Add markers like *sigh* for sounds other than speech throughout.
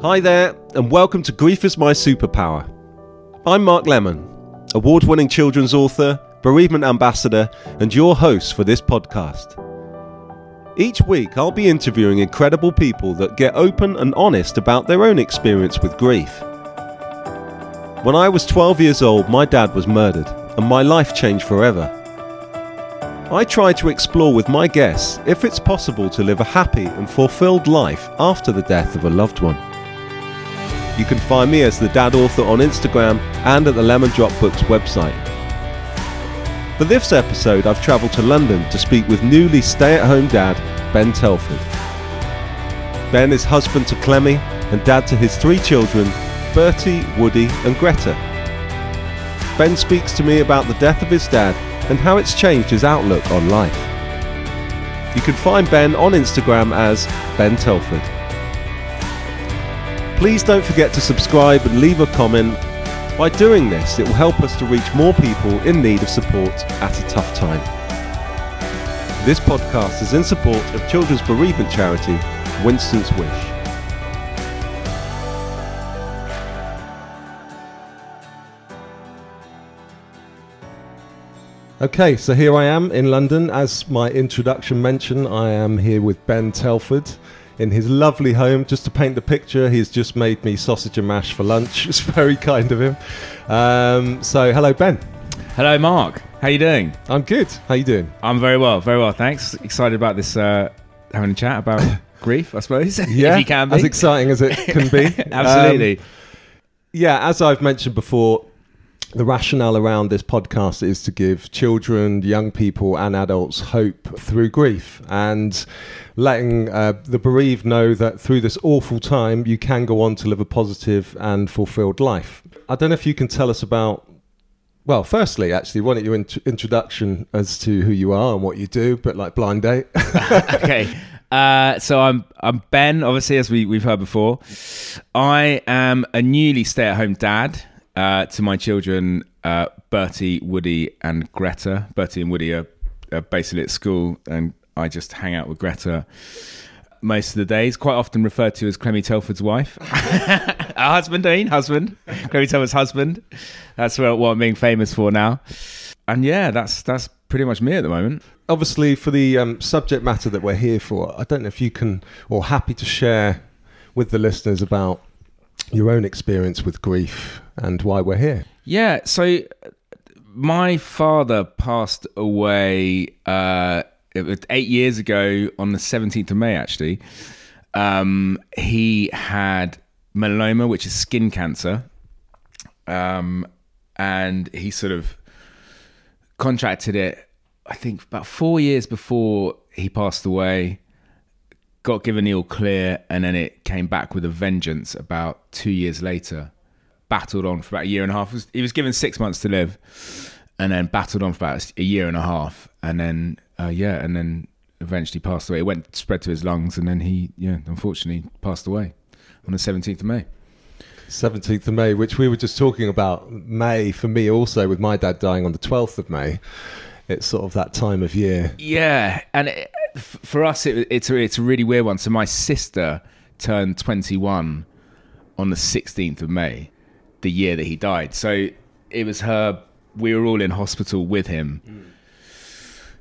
Hi there, and welcome to Grief is My Superpower. I'm Mark Lemon, award winning children's author, bereavement ambassador, and your host for this podcast. Each week, I'll be interviewing incredible people that get open and honest about their own experience with grief. When I was 12 years old, my dad was murdered, and my life changed forever. I try to explore with my guests if it's possible to live a happy and fulfilled life after the death of a loved one. You can find me as the Dad Author on Instagram and at the Lemon Drop Books website. For this episode, I've travelled to London to speak with newly stay at home dad, Ben Telford. Ben is husband to Clemmy and dad to his three children, Bertie, Woody, and Greta. Ben speaks to me about the death of his dad and how it's changed his outlook on life. You can find Ben on Instagram as Ben Telford. Please don't forget to subscribe and leave a comment. By doing this, it will help us to reach more people in need of support at a tough time. This podcast is in support of children's bereavement charity, Winston's Wish. Okay, so here I am in London. As my introduction mentioned, I am here with Ben Telford in his lovely home. Just to paint the picture, he's just made me sausage and mash for lunch. *laughs* It's very kind of him. Um, so, hello, Ben. Hello, Mark. How you doing? I'm good. How you doing? I'm very well, very well. Thanks. Excited about this uh, having a chat about *laughs* grief, I suppose. *laughs* Yeah, if you can be. as exciting as it can be. Absolutely. Um, yeah, as I've mentioned before, the rationale around this podcast is to give children, young people, and adults hope through grief and letting uh, the bereaved know that through this awful time, you can go on to live a positive and fulfilled life. I don't know if you can tell us about. Well, firstly, actually, why don't you int- introduction as to who you are and what you do, but like blind date. *laughs* okay. Uh, so I'm I'm Ben, obviously, as we, we've heard before. I am a newly stay-at-home dad uh, to my children, uh, Bertie, Woody, and Greta. Bertie and Woody are, are basically at school, and I just hang out with Greta most of the days. Quite often referred to as Clemmy Telford's wife, *laughs* our husband, I mean, husband, Clemmy Telford's husband. That's what, what I'm being famous for now. And yeah, that's that's pretty much me at the moment. Obviously, for the um, subject matter that we're here for, I don't know if you can or happy to share with the listeners about your own experience with grief and why we're here. Yeah, so my father passed away uh, eight years ago on the 17th of May, actually. Um, he had melanoma, which is skin cancer. Um, and he sort of contracted it, I think, about four years before he passed away. Got given the all clear, and then it came back with a vengeance about two years later. Battled on for about a year and a half. He was given six months to live, and then battled on for about a year and a half, and then uh, yeah, and then eventually passed away. It went spread to his lungs, and then he yeah, unfortunately passed away on the seventeenth of May. 17th of May, which we were just talking about. May for me also, with my dad dying on the 12th of May. It's sort of that time of year. Yeah, and it, for us, it, it's a, it's a really weird one. So my sister turned 21 on the 16th of May, the year that he died. So it was her. We were all in hospital with him. Mm.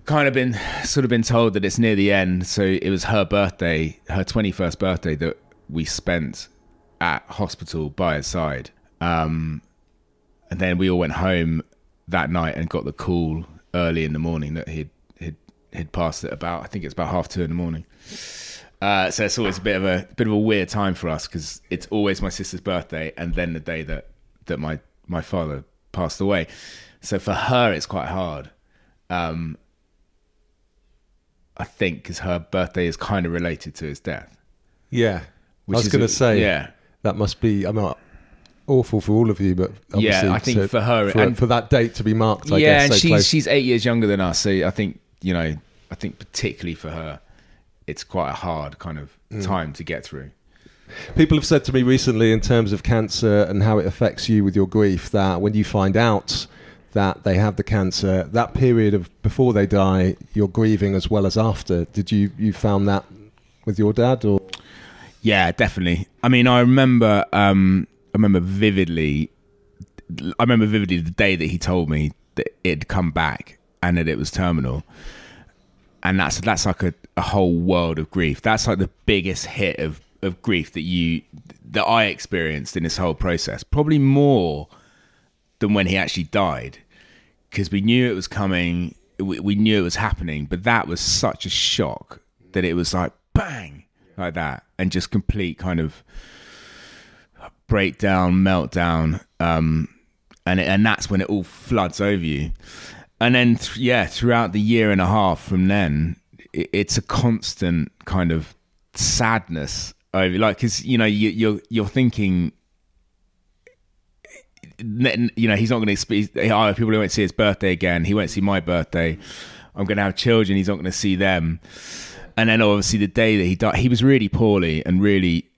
Kind of been sort of been told that it's near the end. So it was her birthday, her 21st birthday, that we spent at hospital by his side. Um, and then we all went home that night and got the call early in the morning that he'd he'd, he'd passed it about. I think it's about half two in the morning. Uh, so it's always a bit of a bit of a weird time for us because it's always my sister's birthday and then the day that that my my father passed away. So for her, it's quite hard. Um, I think because her birthday is kind of related to his death. Yeah, I was going to say. Yeah, that must be. I'm not awful for all of you, but yeah, I think for her for, and for that date to be marked. I yeah, guess, so and she's close. she's eight years younger than us, so I think you know, I think particularly for her, it's quite a hard kind of Mm. time to get through. People have said to me recently, in terms of cancer and how it affects you with your grief, that when you find out that they have the cancer, that period of before they die, you're grieving as well as after. Did you you found that with your dad or? Yeah, definitely. I mean, I remember, um, I remember vividly. I remember vividly the day that he told me that it'd come back and that it was terminal, and that's that's like a, a whole world of grief. That's like the biggest hit of of grief that you that I experienced in this whole process. Probably more than when he actually died, because we knew it was coming. We, we knew it was happening, but that was such a shock that it was like bang like that and just complete kind of breakdown, meltdown, um, and and that's when it all floods over you. And then th- yeah, throughout the year and a half from then, it, it's a constant kind of sadness over like because you know you, you're you're thinking. Eh, you know he's not going to speak. Eh, oh, people won't see his birthday again. He won't see my birthday. I'm going to have children. He's not going to see them and then obviously the day that he died, he was really poorly and really,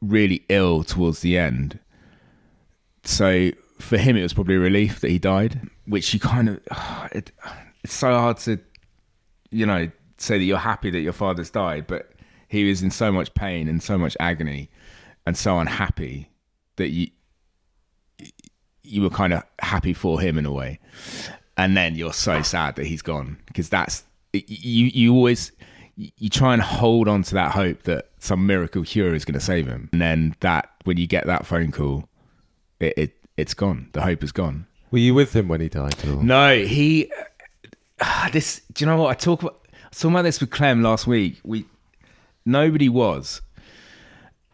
really ill towards the end. So for him, it was probably a relief that he died, which you kind of, *sighs* it, it's so hard to, you know, say that you're happy that your father's died, but he was in so much pain and so much agony and so unhappy that you, you were kind of happy for him in a way. And then you're so sad that he's gone because that's, you, you always, you try and hold on to that hope that some miracle cure is going to save him. And then that, when you get that phone call, it, it it's gone. The hope is gone. Were you with him when he died? Or? No, he. Uh, this. Do you know what I talk about? I talking about this with Clem last week. We nobody was,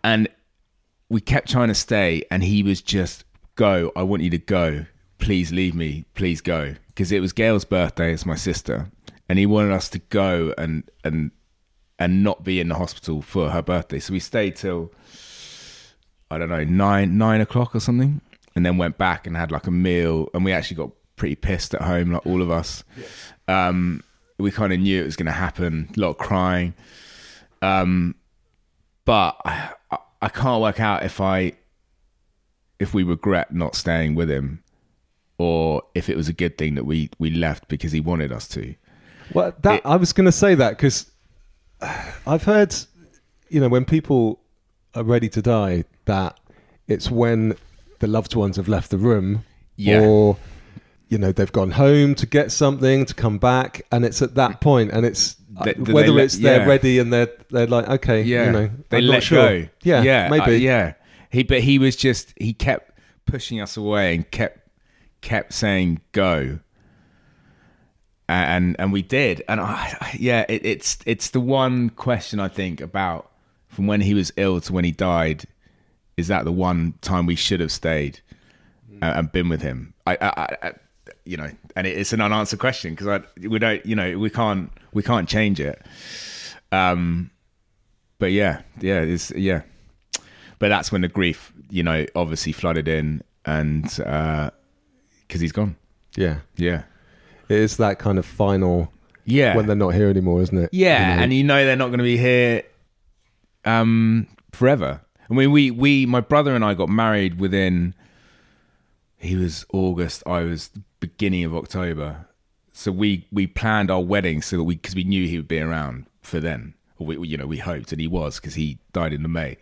and we kept trying to stay, and he was just go. I want you to go. Please leave me. Please go. Because it was Gail's birthday. It's my sister, and he wanted us to go and and and not be in the hospital for her birthday. So we stayed till I don't know nine nine o'clock or something, and then went back and had like a meal. And we actually got pretty pissed at home, like all of us. Yeah. Um, we kind of knew it was going to happen. A lot of crying, um, but I, I can't work out if I if we regret not staying with him or if it was a good thing that we we left because he wanted us to. Well, that it, I was going to say that because I've heard, you know, when people are ready to die, that it's when the loved ones have left the room, yeah. or you know they've gone home to get something to come back, and it's at that point, and it's the, uh, whether it's they're ready and they're they're like okay, yeah, you know, they I'm let sure. go, yeah, yeah, maybe, uh, yeah. He but he was just he kept pushing us away and kept kept saying go and and we did. And I, yeah, it, it's it's the one question I think about from when he was ill to when he died. Is that the one time we should have stayed and, and been with him? I, I, I, you know, and it's an unanswered question because I we don't, you know, we can't we can't change it. Um, but yeah, yeah, it's yeah. But that's when the grief, you know, obviously flooded in, and because uh, he's gone. Yeah, yeah it is that kind of final yeah when they're not here anymore, isn't it? Yeah, you know? and you know they're not going to be here um, forever. I mean, we we my brother and I got married within. He was August. I was beginning of October. So we we planned our wedding so that we because we knew he would be around for then. Or we you know we hoped, and he was because he died in the May.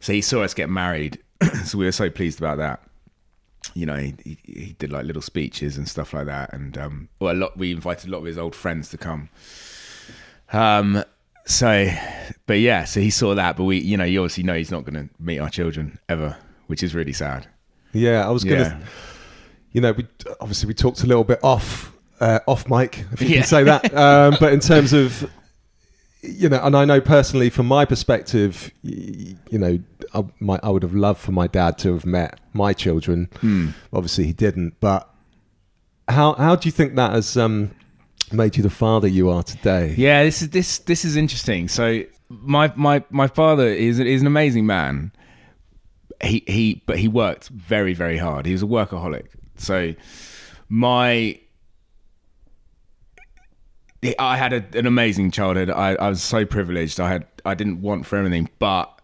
So he saw us get married. *clears throat* so we were so pleased about that you know, he, he, did like little speeches and stuff like that, and um, well, a lot. We invited a lot of his old friends to come. Um, so, but yeah, so he saw that, but we, you know, you obviously know he's not going to meet our children ever, which is really sad. Yeah, I was going to, you know, we obviously we talked a little bit off uh, off mic, if you yeah. can say that, *laughs* um, but in terms of you know, and I know personally from my perspective, you know, I, my, I would have loved for my dad to have met my children. Hmm. Obviously, he didn't. But how how do you think that has um, made you the father you are today? Yeah, this is this this is interesting. So my my my father is is an amazing man. He he, but he worked very very hard. He was a workaholic. So my I had a, an amazing childhood. I, I was so privileged. I had I didn't want for anything, but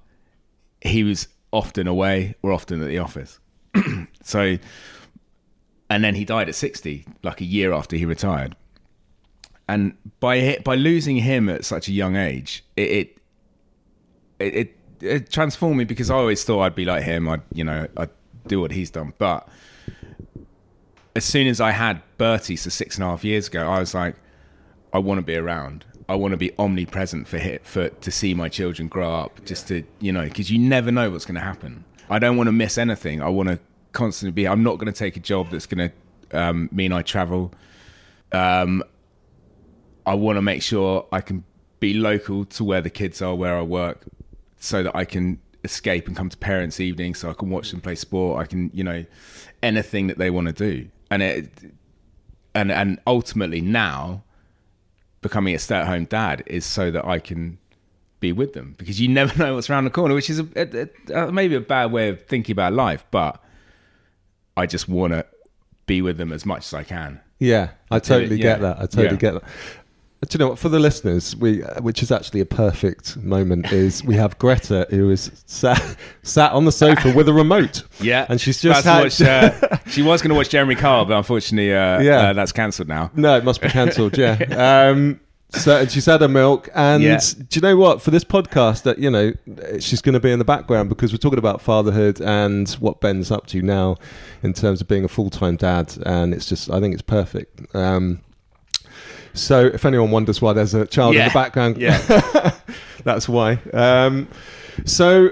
he was often away or often at the office. *clears throat* so, and then he died at sixty, like a year after he retired. And by by losing him at such a young age, it it it, it transformed me because I always thought I'd be like him. I'd you know I'd do what he's done. But as soon as I had Bertie, so six and a half years ago, I was like, I want to be around. I want to be omnipresent for hit for to see my children grow up. Just to you know, because you never know what's going to happen. I don't want to miss anything. I want to constantly be. I'm not going to take a job that's going to um, mean I travel. Um, I want to make sure I can be local to where the kids are, where I work, so that I can escape and come to parents' evenings, so I can watch them play sport. I can, you know, anything that they want to do, and it, and and ultimately now, becoming a stay-at-home dad is so that I can be with them because you never *laughs* know what's around the corner, which is a, a, a, uh, maybe a bad way of thinking about life, but I just want to be with them as much as I can. Yeah, I totally yeah. get that. I totally yeah. get that. Do you know what? For the listeners, we which is actually a perfect moment is we have Greta who is sat *laughs* sat on the sofa with a remote. Yeah, and she's just had, watch, uh, *laughs* she was going to watch Jeremy Kyle, but unfortunately, uh, yeah, uh, that's cancelled now. No, it must be cancelled. Yeah. *laughs* Um, so and she's had her milk, and yeah. do you know what? For this podcast, that you know, she's going to be in the background because we're talking about fatherhood and what Ben's up to now in terms of being a full time dad, and it's just I think it's perfect. Um, so if anyone wonders why there's a child yeah. in the background, yeah, *laughs* that's why. Um, so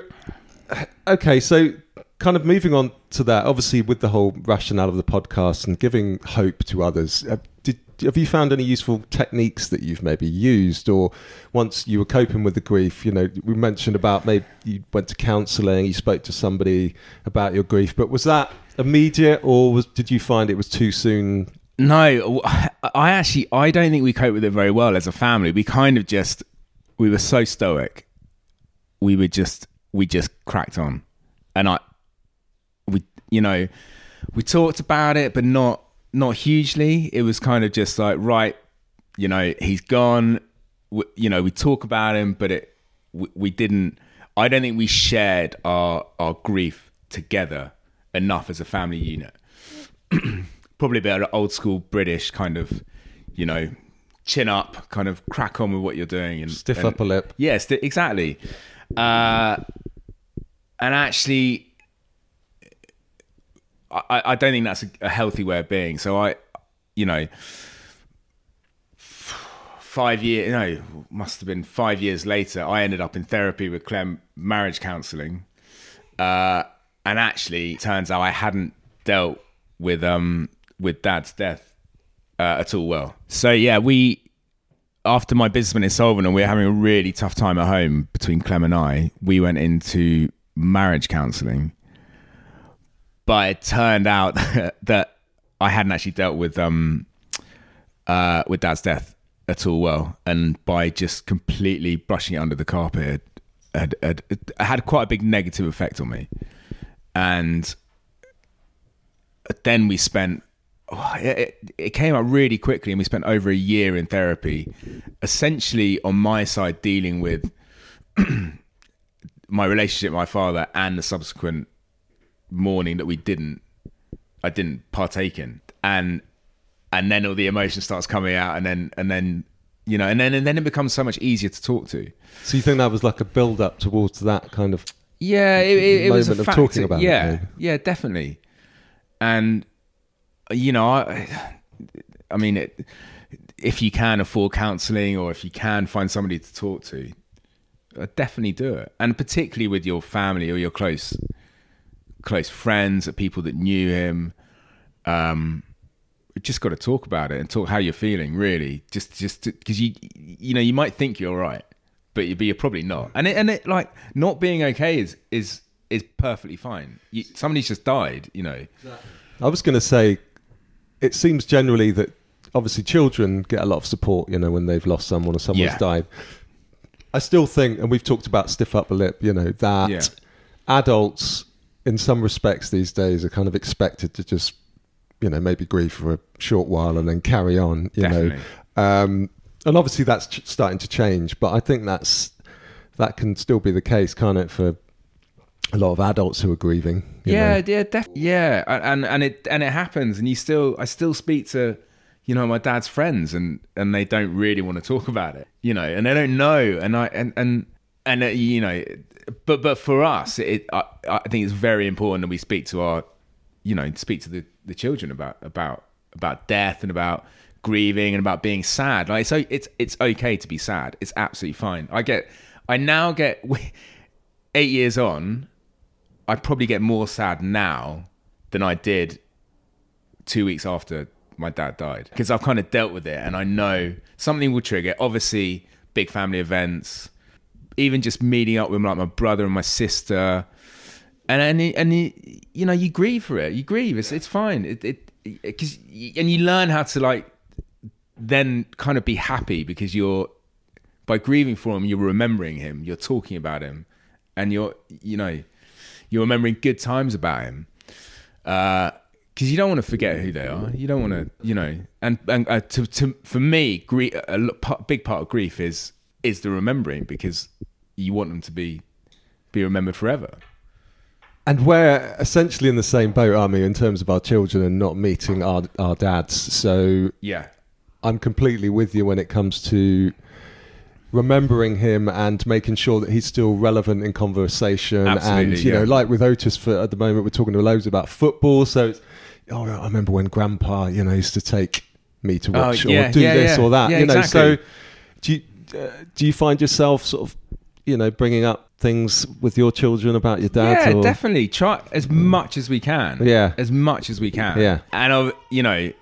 okay, so kind of moving on to that, obviously with the whole rationale of the podcast and giving hope to others. Uh, did have you found any useful techniques that you've maybe used, or once you were coping with the grief? You know, we mentioned about maybe you went to counselling, you spoke to somebody about your grief, but was that immediate, or was, did you find it was too soon? No, I actually I don't think we cope with it very well as a family. We kind of just we were so stoic. We were just we just cracked on, and I we you know we talked about it, but not not hugely. It was kind of just like right, you know, he's gone. We, you know, we talk about him, but it we, we didn't. I don't think we shared our our grief together enough as a family unit. *clears throat* Probably a bit of old school British kind of, you know, chin up, kind of crack on with what you're doing and stiff and, upper lip. Yes, yeah, exactly. Uh, and actually, I, I don't think that's a, a healthy way of being. So I, you know, five years, no, must have been five years later, I ended up in therapy with Clem, marriage counselling. Uh, and actually, turns out I hadn't dealt with um with dad's death uh, at all well. So yeah, we after my business went insolvent and we were having a really tough time at home between Clem and I, we went into marriage counselling but it turned out *laughs* that I hadn't actually dealt with um uh with Dad's death at all well, and by just completely brushing it under the carpet, had, had, had, had quite a big negative effect on me, and then we spent. Oh, it, it came out really quickly, and we spent over a year in therapy, essentially on my side dealing with *clears throat* my relationship with my father and the subsequent mourning that we didn't I didn't partake in. And and then all the emotion starts coming out and then and then you know and then and then it becomes so much easier to talk to. So you think that was like a build up towards that kind of yeah it, it, it was a of talking about yeah it, yeah definitely. And you know I I mean it, if you can afford counseling or if you can find somebody to talk to uh, definitely do it and particularly with your family or your close close friends, or people that knew him. Um, just got to talk about it and talk how you're feeling. Really, just just because you you know you might think you're right, but, you, but you're probably not. And it, and it like not being okay is is is perfectly fine. You, somebody's just died. You know. I was going to say, it seems generally that obviously children get a lot of support. You know when they've lost someone or someone's yeah. died. I still think, and we've talked about stiff upper lip. You know that yeah. adults in some respects these days are kind of expected to just you know maybe grieve for a short while and then carry on you Definitely. know um, and obviously that's ch- starting to change but i think that's that can still be the case can't it for a lot of adults who are grieving yeah know? yeah def- yeah and and it and it happens and you still i still speak to you know my dad's friends and and they don't really want to talk about it you know and they don't know and i and and and uh, you know but but for us, it I, I think it's very important that we speak to our, you know, speak to the, the children about about about death and about grieving and about being sad. Like so, it's it's okay to be sad. It's absolutely fine. I get, I now get *laughs* eight years on, I probably get more sad now than I did two weeks after my dad died because I've kind of dealt with it and I know something will trigger. Obviously, big family events, even just meeting up with like my brother and my sister, and and and you know you grieve for it. You grieve. It's it's fine. It it because and you learn how to like then kind of be happy because you're by grieving for him, you're remembering him, you're talking about him, and you're you know you're remembering good times about him. Uh, because you don't want to forget who they are. You don't want to, you know, and and uh, to, to for me, grief, a big part of grief is is the remembering because you want them to be be remembered forever. And we're essentially in the same boat, aren't we, in terms of our children and not meeting our our dads. So yeah, I'm completely with you when it comes to remembering him and making sure that he's still relevant in conversation. Absolutely, and you yeah. know, like with Otis, for at the moment, we're talking to loads about football. So, it's, oh, I remember when Grandpa, you know, used to take me to watch oh, yeah, or do yeah, this or that. You know, exactly. so do you uh, do you find yourself sort of, you know, bringing up things with your children about your dad? Yeah, or? definitely. Try as much as we can. Yeah. as much as we can. Yeah. and uh, you know,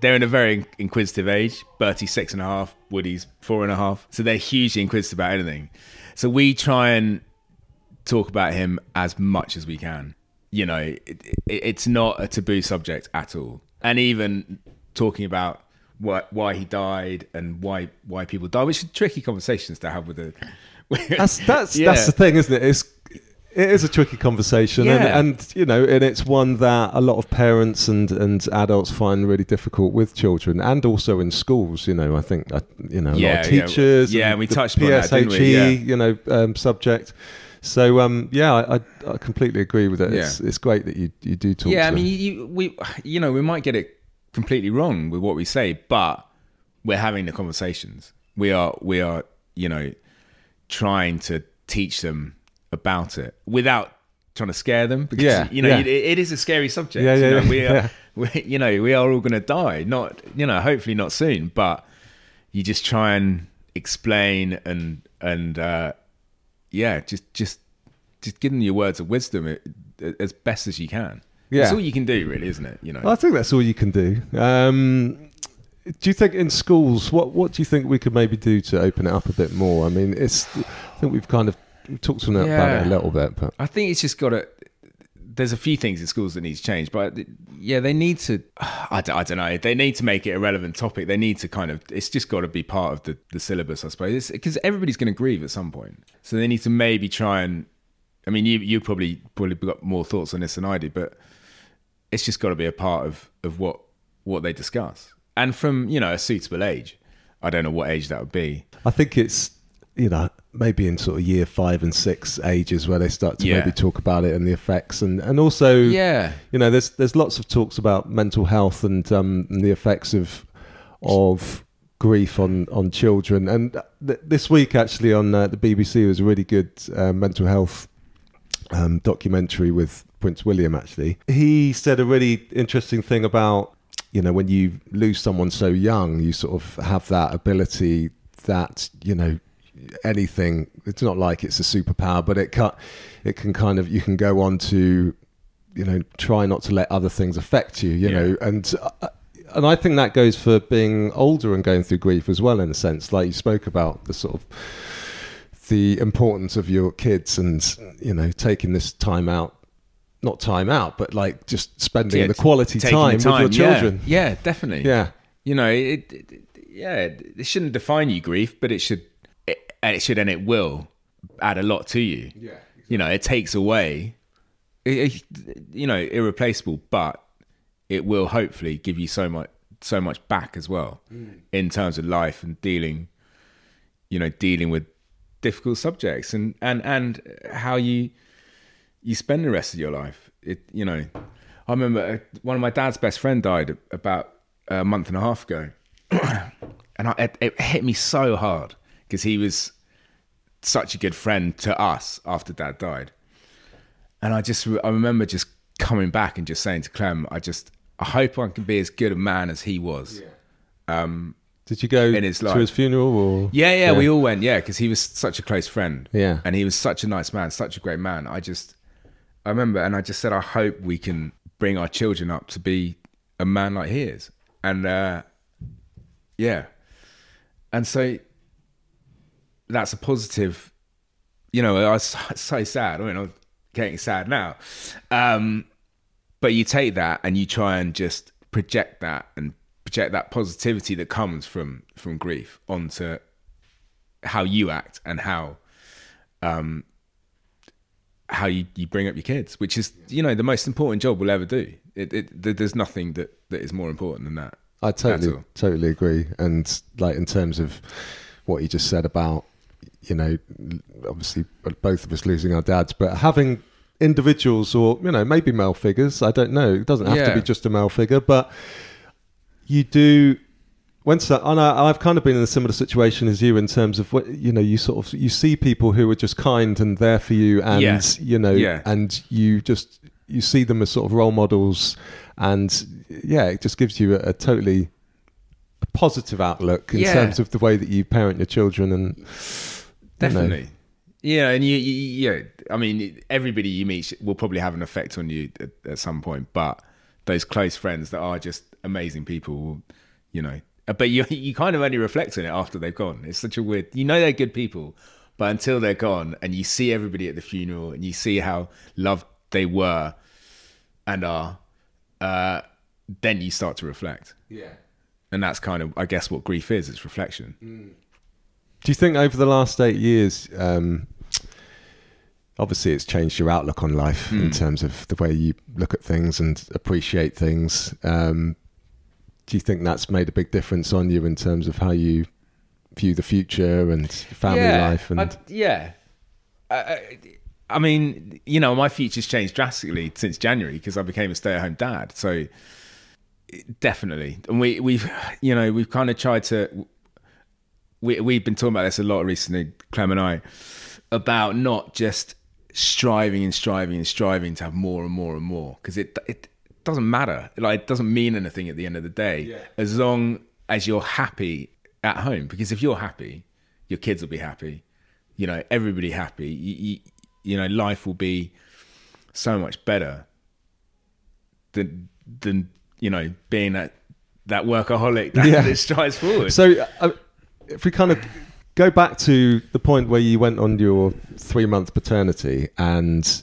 they're in a very inquisitive age. Bertie's six and a half, Woody's four and a half, so they're hugely inquisitive about anything. So we try and talk about him as much as we can. You know, it, it, it's not a taboo subject at all, and even talking about what, why he died and why why people die, which are tricky conversations to have with a. *laughs* That's that's Yeah. that's the thing, isn't it? It's it is a tricky conversation, Yeah. and, and you know, and it's one that a lot of parents and and adults find really difficult with children, and also in schools. You know, I think uh, you know a lot of teachers. Yeah, and we the touched upon that, didn't we? PSHE, Yeah. you know, um, subject. So um, yeah, I, I, completely agree with it. It's, Yeah. it's great that you you do talk. yeah, I mean, you, we, you know, we might get it completely wrong with what we say, but we're having the conversations. We are, we are, you know, trying to teach them about it without trying to scare them. Because, Yeah, you know, yeah. it, it is a scary subject. Yeah, you yeah, know, yeah, we are, yeah. *laughs* we, you know, we are all going to die. Not, you know, hopefully not soon, but you just try and explain and and uh, yeah, just just just give them your words of wisdom uh, as best as you can. Yeah. That's all you can do, really, isn't it? You know. I think that's all you can do. Um, do you think in schools, what what do you think we could maybe do to open it up a bit more? I mean, it's. I think we've kind of talked to them about it a little bit, but I think it's just got to. There's a few things in schools that needs to change, but yeah, they need to. *sighs* I, d- I don't know. They need to make it a relevant topic. They need to kind of. It's just got to be part of the, the syllabus, I suppose, because everybody's going to grieve at some point. So they need to maybe try and. I mean, you you probably probably got more thoughts on this than I do, but it's just got to be a part of of what what they discuss, and from you know a suitable age. I don't know what age that would be. I think it's you know maybe in sort of year five and six ages where they start to Yeah. maybe talk about it and the effects. And and also Yeah, you know there's there's lots of talks about mental health and um and the effects of of grief on on children. And th- this week actually on uh, the BBC was a really good uh, mental health um, documentary with Prince William actually. He said a really interesting thing about you know when you lose someone so young you sort of have that ability that you know anything it's not like it's a superpower but it cut. it can kind of you can go on to you know try not to let other things affect you you Yeah. know and uh, and I think that goes for being older and going through grief as well in a sense like you spoke about the sort of the importance of your kids and you know taking this time out not time out but like just spending Yeah, the quality time, the with your children Yeah, yeah definitely. yeah you know, it, it, yeah, it shouldn't define you grief, but it should, and it should, and it will add a lot to you. Yeah, You know, it takes away, it, it- you know, irreplaceable, but it will hopefully give you so much, so much back as well in terms of life and dealing, you know, dealing with difficult subjects and and and how you you spend the rest of your life. It, you know, I remember uh, one of my dad's best friend died about a month and a half ago, *coughs* and I, it, it hit me so hard because he was such a good friend to us after Dad died, and I just I remember just coming back and just saying to Clem, I just I hope I can be as good a man as he was. Did you go In his to his funeral or? Yeah, yeah, we all went. Yeah, because he was such a close friend. Yeah. and he was such a nice man, such a great man. I just, I remember, and I just said, I hope we can bring our children up to be a man like he is, and uh, yeah, and so that's a positive. You know, I was *laughs* so, sad. I mean, I'm getting sad now, um, but you take that and you try and just project that and project that positivity that comes from from grief onto how you act and how um how you, you bring up your kids which is you know the most important job we'll ever do it, it there's nothing that that is more important than that I totally, totally agree. And like in terms of what you just said about, you know, obviously both of us losing our dads, but having individuals or you know maybe male figures. I don't know. It doesn't have to be just a male figure, but you do. When so, and I, I've kind of been in a similar situation as you in terms of what you know. You sort of you see people who are just kind and there for you, and Yeah. you know, Yeah. and you just you see them as sort of role models, and yeah, it just gives you a, a totally positive outlook in Yeah. terms of the way that you parent your children and. Definitely. Yeah and you, you yeah i mean everybody you meet will probably have an effect on you at, at some point but those close friends that are just amazing people you know uh, but you you kind of only reflect on it after they've gone. It's such a weird you know they're good people but until they're gone and you see everybody at the funeral and you see how loved they were and are uh then you start to reflect. Yeah. and that's kind of i guess what grief is it's reflection Do you think over the last eight years, um, obviously it's changed your outlook on life Hmm. in terms of the way you look at things and appreciate things? Um, do you think that's made a big difference on you in terms of how you view the future and family life? And I- yeah. I, I, I mean, you know, my future's changed drastically since January because I became a stay-at-home dad. So definitely, and we we've you know we've kind of tried to. We we've been talking about this a lot recently, Clem and I, about not just striving and striving and striving to have more and more and more because it it doesn't matter. Like it doesn't mean anything at the end of the day as long as you're happy at home. Because if you're happy, your kids will be happy. You know, everybody happy. You, you, you know, life will be so much better than than you know being that that workaholic that, Yeah. *laughs* that strives forward. so, uh, if we kind of go back to the point where you went on your three month paternity, and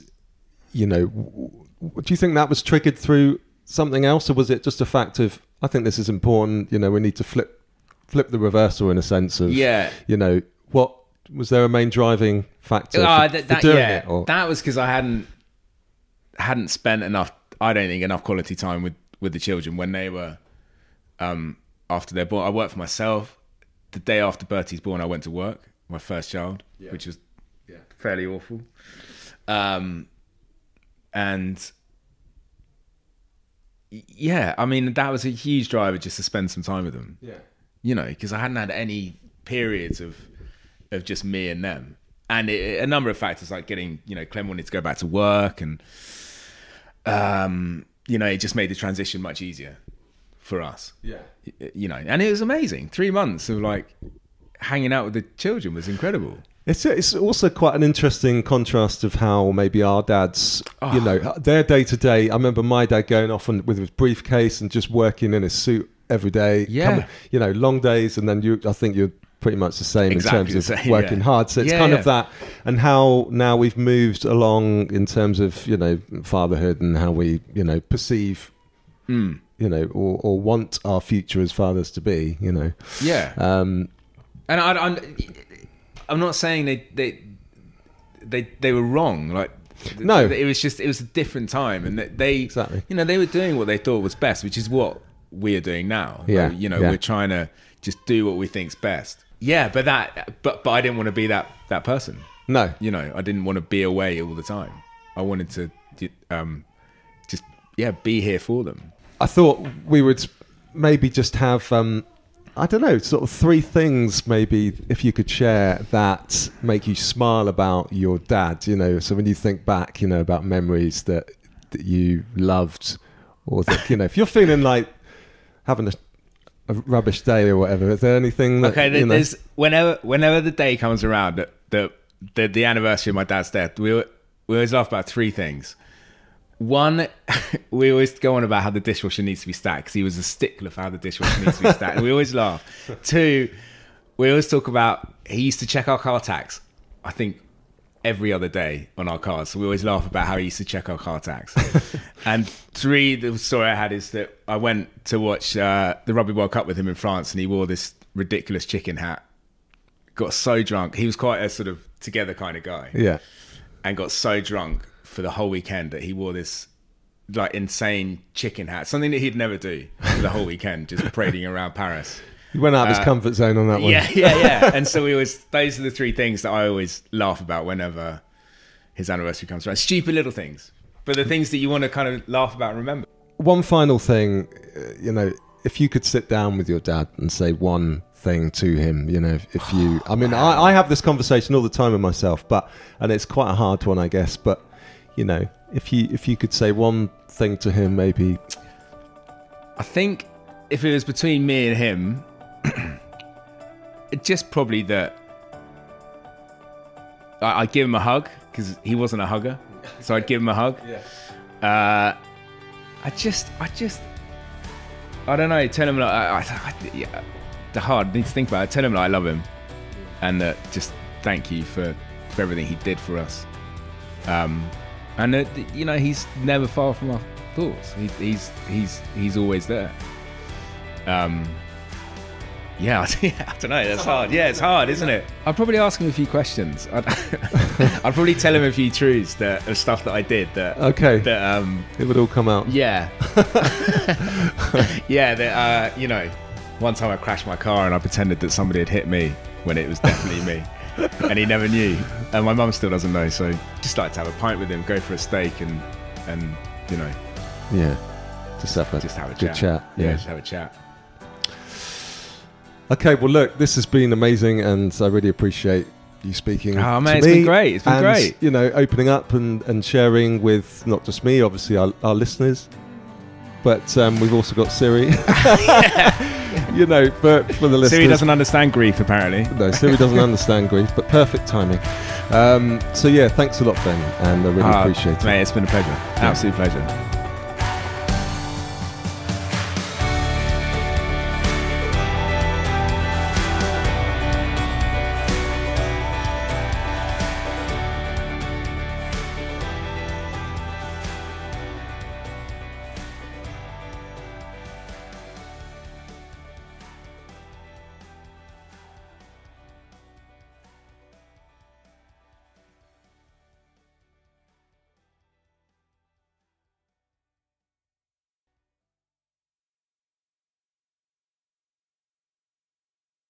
you know, do you think that was triggered through something else, or was it just a fact of I think this is important? You know, we need to flip flip the reversal in a sense of Yeah. You know, what was there a main driving factor Ah, for, that, for doing yeah, it? Or, that was because I hadn't hadn't spent enough. I don't think enough quality time with with the children when they were um, after they're born. I worked for myself. The day after Bertie's born, I went to work. My first child, which was fairly awful. Um, and yeah, I mean that was a huge driver just to spend some time with them yeah. you know, because I hadn't had any periods of of just me and them, and it, a number of factors like getting, you know, Clem wanted to go back to work, and um, you know, it just made the transition much easier for us, Yeah. You know, and it was amazing. Three months of like hanging out with the children was incredible. It's it's also quite an interesting contrast of how maybe our dads, Oh. you know, their day to day. I remember my dad going off on, with his briefcase and just working in his suit every day. Yeah. you know, long days, and then you. I think you're pretty much the same Exactly in terms the of same, working yeah. hard. So it's Yeah, kind yeah. of that, and how now we've moved along in terms of you know fatherhood and how we you know perceive. Hmm. You know, or, or want our future as fathers to be. You know, Yeah, um, and I, I'm I'm not saying they they they they were wrong. Like No. it was just it was a different time, and that they Exactly. You know, they were doing what they thought was best, which is what we are doing now. Yeah, Like, you know, yeah. we're trying to just do what we think's best. Yeah, but that but but I didn't want to be that that person. no, You know, I didn't want to be away all the time. I wanted to um just yeah be here for them. I thought we would maybe just have. Um, I don't know, sort of three things maybe if you could share that make you smile about your dad. You know, so when you think back, you know, about memories that that you loved, or that you know, if you're feeling like having a, a rubbish day or whatever, is there anything? That, Okay, you know- there's whenever whenever the day comes around that the, the the anniversary of my dad's death, we al- we always laugh about three things. One, *laughs* we always go on about how the dishwasher needs to be stacked because he was a stickler for how the dishwasher needs to be stacked. And we always laugh. *laughs* Two, we always talk about he used to check our car tax. I think every other day on our cars. So we always laugh about how he used to check our car tax. *laughs* and three, the story I had is that I went to watch uh, the Rugby World Cup with him in France, and he wore this ridiculous chicken hat. Got so drunk. He was quite a sort of together kind of guy, yeah, and got so drunk for the whole weekend that he wore this like insane chicken hat, something that he'd never do for the whole weekend, just *laughs* parading around Paris. he went out of his comfort zone on that one. Uh, Yeah, yeah, yeah. *laughs* and so we always those are the three things that I always laugh about whenever his anniversary comes around. Stupid little things, but the things that you want to kind of laugh about and remember. One final thing, uh, you know, if you could sit down with your dad and say one thing to him, you know, if, if you, I mean, I, I have this conversation all the time with myself, but and it's quite a hard one, I guess. But you know, if you if you could say one thing to him, maybe I think if it was between me and him, it *clears throat* just probably that I, I'd give him a hug because he wasn't a hugger, so I'd give him a hug. *laughs* Uh, I just, I just, I don't know. Tell him like, I, I, I, yeah, the hard need to think about it. Tell him that I love him, and that just thank you for for everything he did for us. Um, and that you know he's never far from our thoughts. He, he's he's he's always there. Um, yeah, *laughs* I don't know. That's hard. Yeah, it's hard, isn't it? I'd probably ask him a few questions. I'd, *laughs* I'd probably tell him a few truths that of stuff that I did that okay, that um it would all come out. yeah *laughs* yeah that uh you know one time I crashed my car and I pretended that somebody had hit me when it was definitely me and he never knew and my mum still doesn't know so just like to have a pint with him go for a steak and and you know Yeah, just have a just have a good chat, chat. yeah, Yeah. just have a chat Okay, well, look, this has been amazing, and I really appreciate you speaking. Oh, to man, it's been great. It's been and, great. You know, opening up and, and sharing with not just me, obviously our, our listeners, but um, we've also got Siri. *laughs* *laughs* you know, for for the listeners. Siri doesn't understand grief apparently No, Siri doesn't *laughs* understand grief, but perfect timing. Um, so yeah, thanks a lot, Ben, and I really Ah, appreciate it. mate it's been a pleasure absolute pleasure